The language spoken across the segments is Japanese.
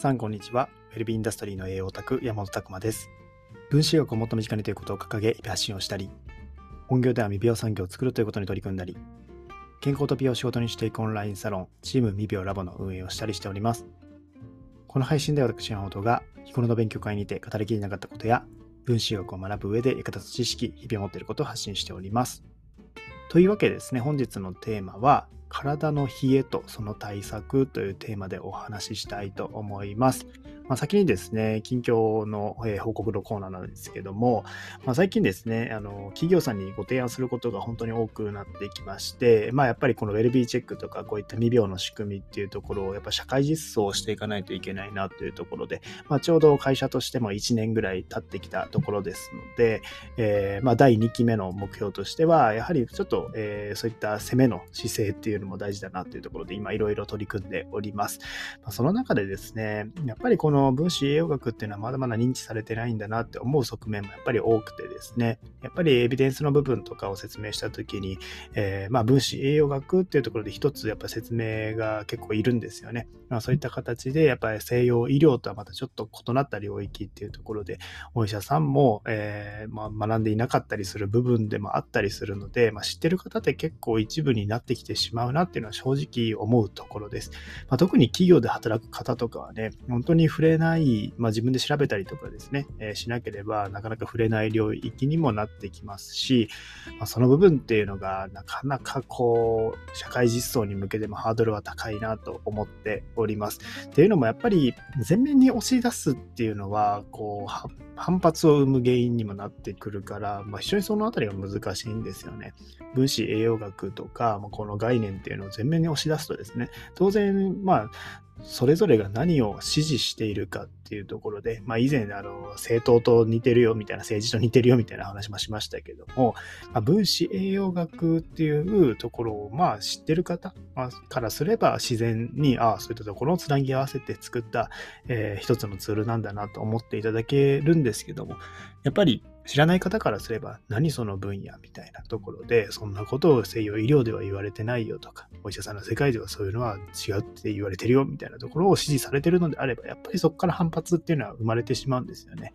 さん、こんにちは。ウェルビーインダストリーの栄養オタク、山本拓馬です。分子学をもっと身近にということを掲げ、発信をしたり、本業では未病産業を作るということに取り組んだり、健康と美容を仕事にしていくオンラインサロン、チーム未病ラボの運営をしたりしております。この配信では私、山本が日頃の勉強会にて語りきれなかったことや、分子学を学ぶ上で役立つ知識、日々を持っていることを発信しております。というわけでですね、本日のテーマは、体の冷えとその対策というテーマでお話ししたいと思います。まあ、先にですね、近況の、え報告のコーナーなんですけども、まあ、最近ですね、あの企業さんにご提案することが本当に多くなってきまして、まあ、やっぱりこのウェルビーチェックとかこういった未病の仕組みっていうところをやっぱ社会実装していかないといけないなというところで、まあ、ちょうど会社としても1年ぐらい経ってきたところですので、えー、ま、第2期目の目標としては、やはりちょっと、えー、そういった攻めの姿勢っていうのも大事だなというところで今いろいろ取り組んでおります。ま、その中でですね、やっぱりこのの分子栄養学っていうのはまだまだ認知されてないんだなって思う側面もやっぱり多くてですね、やっぱりエビデンスの部分とかを説明したときに、えー、まあ分子栄養学っていうところで一つやっぱ説明が結構いるんですよね。まあ、そういった形でやっぱり西洋医療とはまたちょっと異なった領域っていうところで、お医者さんも、えー、まあ、学んでいなかったりする部分でもあったりするので、まあ、知ってる方って結構一部になってきてしまうなっていうのは正直思うところです。ま、特に企業で働く方とかはね、本当に触れない、まあ、自分で調べたりとかですね、えー、しなければなかなか触れない領域にもなってきますし、まあ、その部分っていうのがなかなかこう、社会実装に向けてもハードルは高いなと思っております。っていうのもやっぱり前面に押し出すっていうのは、こう、反発を生む原因にもなってくるから、まあ、非常にそのあたりが難しいんですよね。分子栄養学とか、まあ、この概念っていうのを前面に押し出すとですね、当然、まあ、それぞれが何を支持しているかっていうところで、まあ、以前あの政党と似てるよみたいな政治と似てるよみたいな話もしましたけども、まあ、分子栄養学っていうところをまあ知ってる方からすれば自然にああそういったところをつなぎ合わせて作った、えー、一つのツールなんだなと思っていただけるんですけどもやっぱり知らない方からすれば何その分野みたいなところでそんなことを西洋医療では言われてないよとかお医者さんの世界ではそういうのは違うって言われてるよみたいなところを支持されてるのであればやっぱりそこから反発っていうのは生まれてしまうんですよね。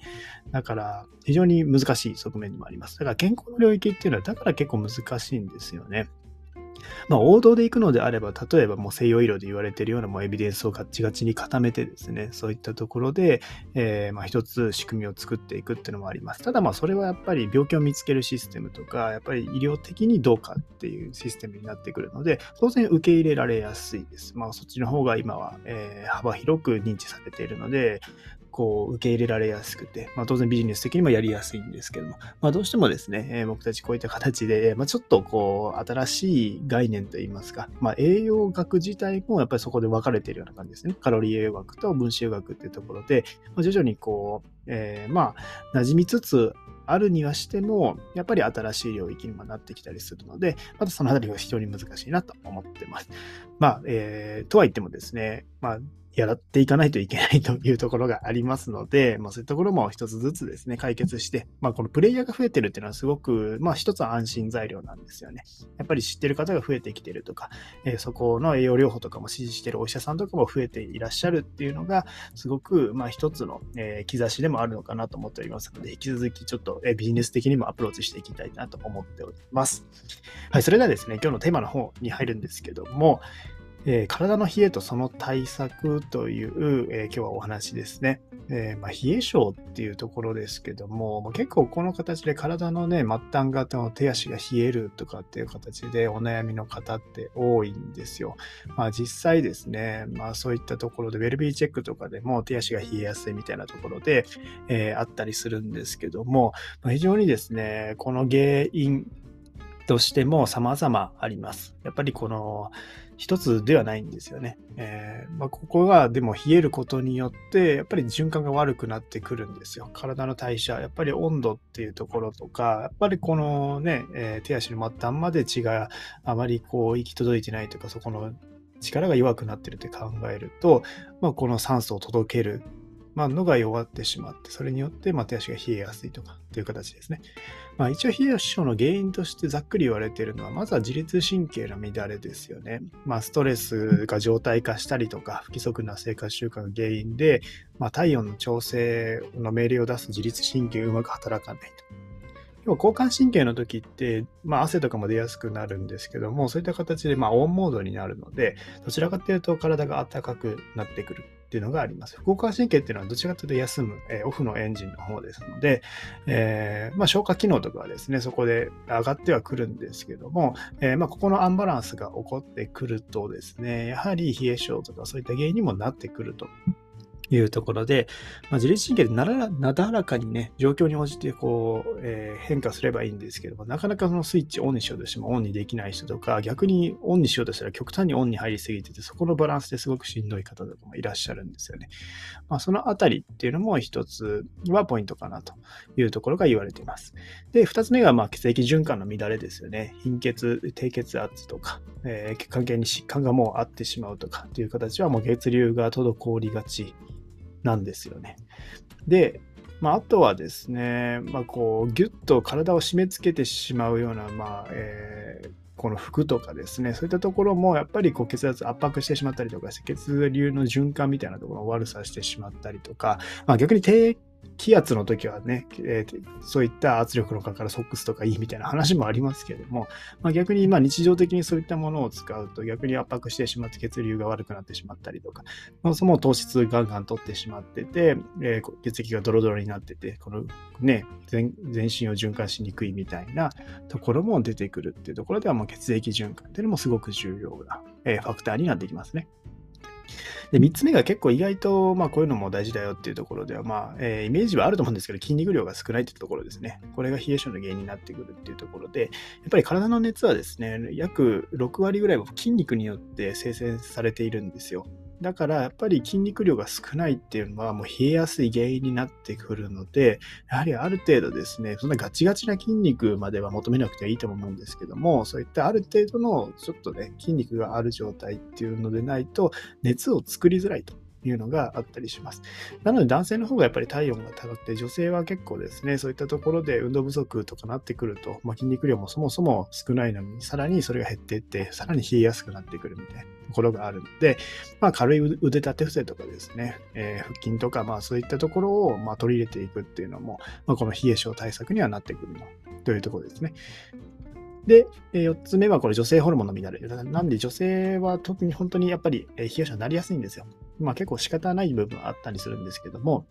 だから非常に難しい側面にもあります。だから健康の領域っていうのはだから結構難しいんですよね。まあ、王道で行くのであれば、例えばもう西洋医療で言われているようなもうエビデンスをガチガチに固めてですね、そういったところで、えー、まあ一つ仕組みを作っていくっていうのもあります。ただまあそれはやっぱり病気を見つけるシステムとか、やっぱり医療的にどうかっていうシステムになってくるので、当然受け入れられやすいです。まあそっちの方が今は、えー、幅広く認知されているので、こう受け入れられやすくて、まあ、当然ビジネス的にもやりやすいんですけども、まあ、どうしてもですね、えー、僕たちこういった形で、まあ、ちょっとこう新しい概念といいますか、まあ、栄養学自体もやっぱりそこで分かれているような感じですね。カロリー栄養学と分子栄養学っていうところで、まあ、徐々にこう、えー、まあ馴染みつつあるにはしても、やっぱり新しい領域にもなってきたりするので、またそのあたりが非常に難しいなと思ってます。まあ、えー、とは言ってもですね、まあ、やっていかないといけないというところがありますので、まあ、そういうところも一つずつですね、解決して、まあ、このプレイヤーが増えてるっていうのはすごく、まあ、一つ安心材料なんですよね。やっぱり知ってる方が増えてきてるとか、えー、そこの栄養療法とかも支持してるお医者さんとかも増えていらっしゃるっていうのが、すごく、まあ、一つの、えー、兆しでもあるのかなと思っておりますので、引き続きちょっと、えー、ビジネス的にもアプローチしていきたいなと思っております。はい、それではですね、今日のテーマの方に入るんですけども、えー、体の冷えとその対策という、えー、今日はお話ですね。えー、まあ、冷え性っていうところですけども、結構この形で体のね、末端型の手足が冷えるとかっていう形でお悩みの方って多いんですよ。まあ実際ですね、まあそういったところでウェルビーチェックとかでも手足が冷えやすいみたいなところで、えあったりするんですけども、まあ、非常にですね、この原因としても様々あります。やっぱりこの一つではないんですよね。えー、まあ、ここがでも冷えることによってやっぱり循環が悪くなってくるんですよ。体の代謝、やっぱり温度っていうところとか、やっぱりこのね、えー、手足の末端まで血があまりこう行き届いてないとか、そこの力が弱くなってるって考えると、まあ、この酸素を届けるまあ、のが弱ってしまって、それによって、まあ、手足が冷えやすいとかっていう形ですね。まあ、一応冷え症の原因としてざっくり言われているのは、まずは自律神経の乱れですよね。まあ、ストレスが状態化したりとか、不規則な生活習慣が原因で、まあ、体温の調整の命令を出す自律神経がうまく働かないと。要は交感神経の時って、まあ、汗とかも出やすくなるんですけども、そういった形で、まあ、オンモードになるので、どちらかというと体が暖かくなってくるっていうのがあります。副交感神経っていうのはどちらかというと休む、えー、オフのエンジンの方ですので、えー、まあ、消化機能とかはですね、そこで上がってはくるんですけども、え、まあ、ここのアンバランスが起こってくるとですね、やはり冷え症とかそういった原因にもなってくるというところで、まあ、自律神経でならなだらかにね、状況に応じてこう、えー、変化すればいいんですけども、なかなかそのスイッチオンにしようとしてもオンにできない人とか、逆にオンにしようとしたら極端にオンに入りすぎてて、そこのバランスですごくしんどい方とかもいらっしゃるんですよね。まあ、そのあたりっていうのも一つはポイントかなというところが言われています。で、二つ目がまあ血液循環の乱れですよね。貧血、低血圧とか、えー、血管系に疾患がもうあってしまうとかっていう形はもう血流が滞りがちなんですよね。で、まあ、あとはですね、まあ、こうギュッと体を締め付けてしまうような、まあえー、この服とかですね、そういったところもやっぱりこう血圧圧迫してしまったりとか血流の循環みたいなところを悪さしてしまったりとか、まあ、逆に低気圧の時はね、えー、そういった圧力のかかるソックスとかいいみたいな話もありますけれども、まあ、逆にま日常的にそういったものを使うと逆に圧迫してしまって血流が悪くなってしまったりとか、そもそも糖質ガンガン取ってしまってて、えー、血液がドロドロになってて、このね、全全身を循環しにくいみたいなところも出てくるっていうところでは、もう血液循環っていうのもすごく重要な、えー、ファクターになってきますね。で、3つ目が結構意外と、まあ、こういうのも大事だよっていうところでは、まあ、えー、イメージはあると思うんですけど、筋肉量が少ないっていうところですね。これが冷え性の原因になってくるっていうところで、やっぱり体の熱はですね、約6割ぐらいは筋肉によって生成されているんですよ。だからやっぱり筋肉量が少ないっていうのはもう冷えやすい原因になってくるので、やはりある程度ですね、そんなガチガチな筋肉までは求めなくていいと思うんですけども、そういったある程度のちょっとね、筋肉がある状態っていうのでないと熱を作りづらいと。いうのがあったりします。なので男性の方がやっぱり体温が高くて、女性は結構ですね、そういったところで運動不足とかなってくると、まあ、筋肉量もそもそも少ないのに、さらにそれが減っていって、さらに冷えやすくなってくるみたいなところがあるので、まあ、軽い腕立て伏せとかですね、えー、腹筋とか、まあそういったところをま取り入れていくっていうのも、まあ、この冷え症対策にはなってくるのというところですね。で、4つ目はこれ女性ホルモンの乱れ。なんで女性は特に本当にやっぱり冷や症になりやすいんですよ。まあ結構仕方ない部分はあったりするんですけども、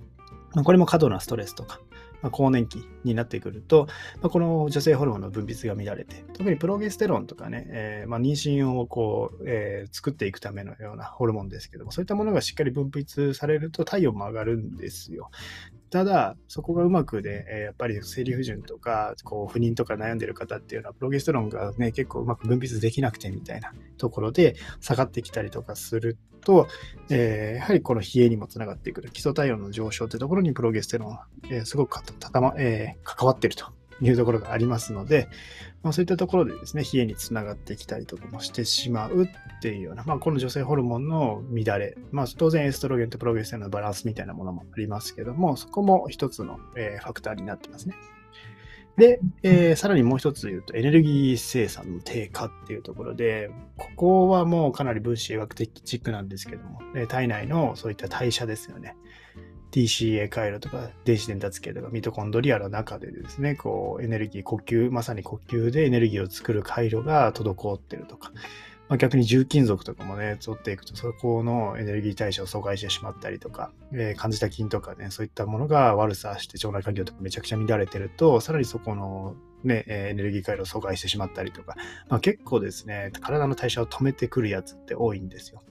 これも過度なストレスとか、まあ、更年期になってくると、まあ、この女性ホルモンの分泌が乱れて、特にプロゲステロンとかね、えー、まあ、妊娠をこう、えー、作っていくためのようなホルモンですけども、そういったものがしっかり分泌されると体温も上がるんですよ。ただ、そこがうまくで、えやっぱり生理不順とか、こう不妊とか悩んでる方っていうのは、プロゲステロンがね、結構うまく分泌できなくてみたいなところで下がってきたりとかすると、えー、やはりこの冷えにもつながってくる基礎体温の上昇ってところにプロゲステロン、えー、すごくたたま、えー、関わってると。いうところがありますので、まあ、そういったところでですね、冷えにつながってきたりとかもしてしまうっていうような、まあ、この女性ホルモンの乱れ、まあ、当然エストロゲンとプロゲステロンのバランスみたいなものもありますけども、そこも一つの、えー、ファクターになってますね。で、えー、さらにもう一つ言うと、エネルギー生産の低下っていうところで、ここはもうかなり分子医学的チックなんですけども、体内のそういった代謝ですよね。TCA 回路とか電子伝達系とかミトコンドリアの中でですね、こうエネルギー、呼吸、まさに呼吸でエネルギーを作る回路が滞ってるとか、まあ、逆に重金属とかもね、取っていくと、そこのエネルギー代謝を阻害してしまったりとか、えー、感じた菌とかね、そういったものが悪さして腸内環境とかめちゃくちゃ乱れてると、さらにそこのね、エネルギー回路を阻害してしまったりとか、まあ、結構ですね、体の代謝を止めてくるやつって多いんですよ。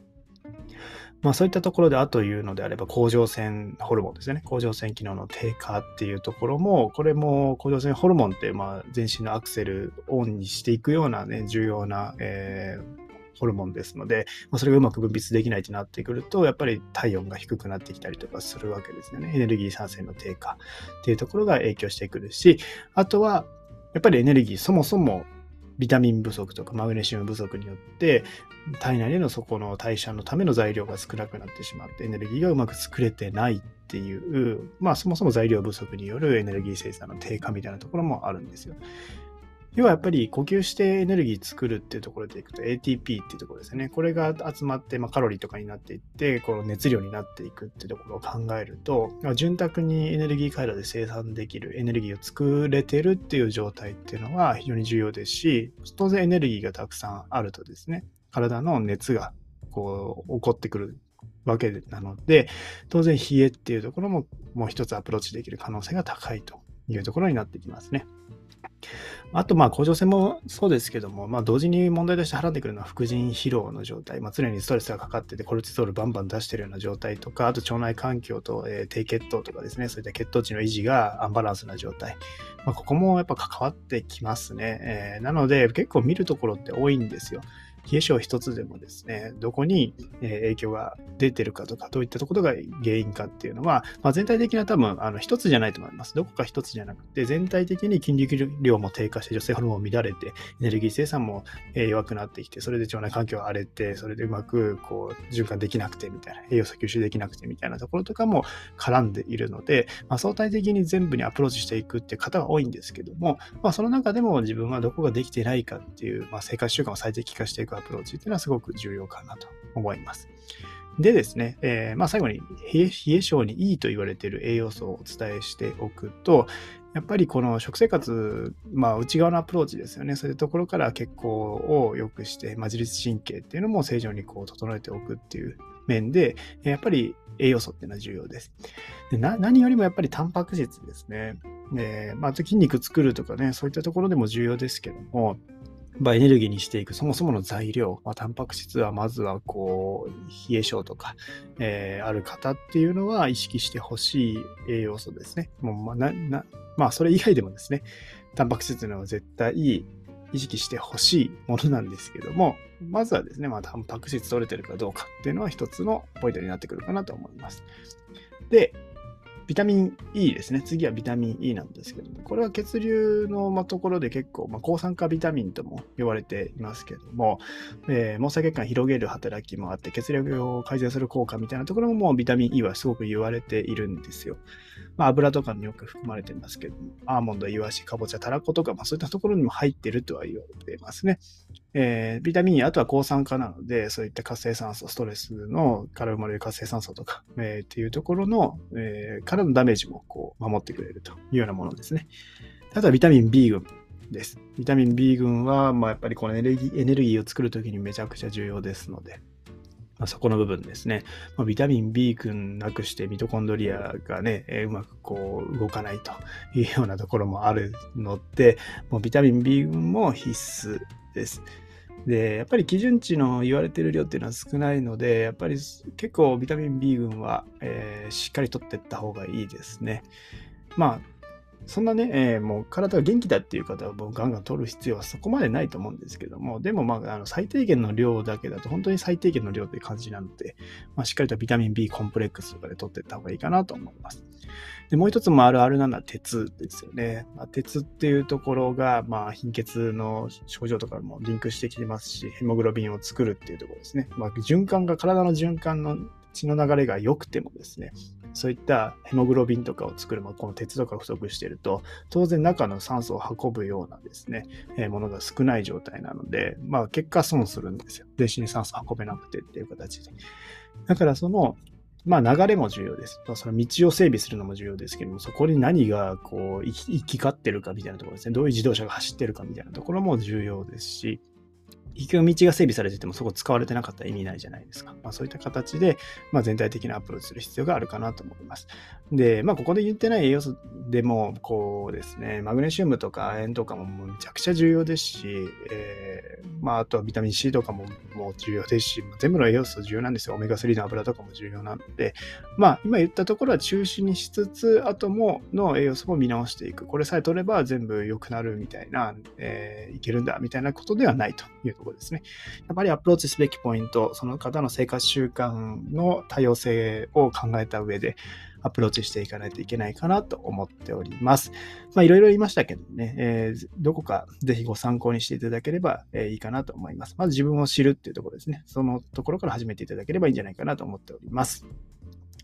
まあそういったところであというのであれば、甲状腺ホルモンですよね。甲状腺機能の低下っていうところも、これも甲状腺ホルモンってまあ全身のアクセルオンにしていくようなね、重要な、えー、ホルモンですので、まあ、それがうまく分泌できないとなってくると、やっぱり体温が低くなってきたりとかするわけですよね。エネルギー産生の低下っていうところが影響してくるし、あとは、やっぱりエネルギーそもそもビタミン不足とかマグネシウム不足によって体内でのそこの代謝のための材料が少なくなってしまってエネルギーがうまく作れてないっていう、まあそもそも材料不足によるエネルギー生産の低下みたいなところもあるんですよ。要はやっぱり呼吸してエネルギー作るっていうところでいくと ATP っていうところですね。これが集まって、まあ、カロリーとかになっていって、この熱量になっていくっていうところを考えると、潤沢にエネルギー回路で生産できるエネルギーを作れてるっていう状態っていうのは非常に重要ですし、当然エネルギーがたくさんあるとですね、体の熱がこう起こってくるわけなので、当然冷えっていうところももう一つアプローチできる可能性が高いというところになってきますね。あと、まあ、甲状腺もそうですけども、まあ、同時に問題として払ってくるのは副腎疲労の状態、まあ、常にストレスがかかってて、コルチゾールバンバン出してるような状態とか、あと腸内環境と、えー、低血糖とかですね、そういった血糖値の維持がアンバランスな状態。まあ、ここもやっぱ関わってきますね。えー、なので、結構見るところって多いんですよ。冷え性一つでもですね、どこに影響が出てるかとか、どういったところが原因かっていうのは、まあ、全体的な多分、あの、一つじゃないと思います。どこか一つじゃなくて、全体的に筋肉量も低下して、女性ホルモンも乱れて、エネルギー生産も弱くなってきて、それで腸内環境が荒れて、それでうまく、こう、循環できなくてみたいな、栄養素吸収できなくてみたいなところとかも絡んでいるので、まあ、相対的に全部にアプローチしていくっていう方が多いんですけども、まあ、その中でも自分はどこができてないかっていう、まあ、生活習慣を最適化していくアプローチっていうのはすごく重要かなと思います。でですね、えー、まあ、最後に冷え冷え症にいいと言われている栄養素をお伝えしておくと、やっぱりこの食生活、まあ、内側のアプローチですよね。そういうところから血行を良くして、まあ、自律神経っていうのも正常にこう整えておくっていう面で、やっぱり栄養素っていうのは重要です。で何よりもやっぱりタンパク質ですね。でまあ、筋肉作るとかね、そういったところでも重要ですけども、まあ、エネルギーにしていくそもそもの材料、まあ、タンパク質はまずはこう冷え性とか、えー、ある方っていうのは意識してほしい栄養素ですね。もうまあななまあ、それ以外でもですね、タンパク質というのは絶対意識してほしいものなんですけども、まずはですね、まあ、タンパク質取れてるかどうかっていうのは一つのポイントになってくるかなと思います。で、ビタミン E ですね。次はビタミン E なんですけども、これは血流のまところで結構、ま、抗酸化ビタミンとも呼ばれていますけども、えー、毛細血管広げる働きもあって、血流を改善する効果みたいなところももビタミン E はすごく言われているんですよ。まあ、油とかによく含まれてますけども、アーモンド、イワシ、かぼちゃ、たらことか、まあ、そういったところにも入ってるとは言われていますね。えー、ビタミン E、あとは抗酸化なので、そういった活性酸素、ストレスのから生まれる活性酸素とか、えー、っていうところの、えー、からのダメージもこう守ってくれるというようなものですね。あとはビタミン B 群です。ビタミン B 群は、まあ、やっぱりこのエネルギーエネルギーを作るときにめちゃくちゃ重要ですので、まあ、そこの部分ですね。まあ、ビタミン B 群なくしてミトコンドリアがね、えー、うまくこう動かないというようなところもあるので、もうビタミン B 群も必須です。で、やっぱり基準値の言われてる量っていうのは少ないので、やっぱり結構ビタミン B 群は、えー、しっかりとっていった方がいいですね。まあ、そんなね、えー、もう体が元気だっていう方はもうガンガン取る必要はそこまでないと思うんですけども、でもまあ、あの最低限の量だけだと本当に最低限の量っていう感じなので、まあ、しっかりとビタミン B コンプレックスとかで取っていった方がいいかなと思います。で、もう一つもあるあるなのは鉄ですよね。まあ、鉄っていうところが、まあ、貧血の症状とかもリンクしてきてますし、ヘモグロビンを作るっていうところですね。まあ、循環が、体の循環の血の流れが良くてもですね、そういったヘモグロビンとかを作る、まあ、この鉄とか不足していると、当然中の酸素を運ぶようなですね、えー、ものが少ない状態なので、まあ結果損するんですよ。全身に酸素運べなくてっていう形で。だからその、まあ流れも重要です。まあその道を整備するのも重要ですけども、そこに何がこう行き交ってるかみたいなところですね。どういう自動車が走ってるかみたいなところも重要ですし、行く道が整備されててもそこ使われてなかったら意味ないじゃないですか。まあ、そういった形で、まあ、全体的なアプローチする必要があるかなと思います。で、まあ、ここで言ってない栄養素でも、こうですね、マグネシウムとか亜鉛とかもめちゃくちゃ重要ですし、えー、まあ、あとはビタミン C とかももう重要ですし、全部の栄養素重要なんですよ。オメガ3の油とかも重要なので、まあ、今言ったところは中心にしつつ、あともの栄養素も見直していく。これさえ取れば全部良くなるみたいな、えー、いけるんだみたいなことではないというところですね。やっぱりアプローチすべきポイント、その方の生活習慣の多様性を考えた上で、アプローチしていかないといけないかなと思っております。まあいろいろ言いましたけどね、えー、どこかぜひご参考にしていただければ、えー、いいかなと思います。まず自分を知るっていうところですね。そのところから始めていただければいいんじゃないかなと思っております。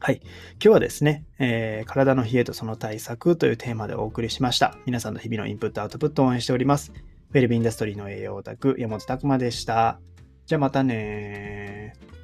はい。今日はですね、えー、体の冷えとその対策というテーマでお送りしました。皆さんの日々のインプット、アウトプットを応援しております。フェルビーインダストリーの栄養オタク、山本拓馬でした。じゃあまたねー。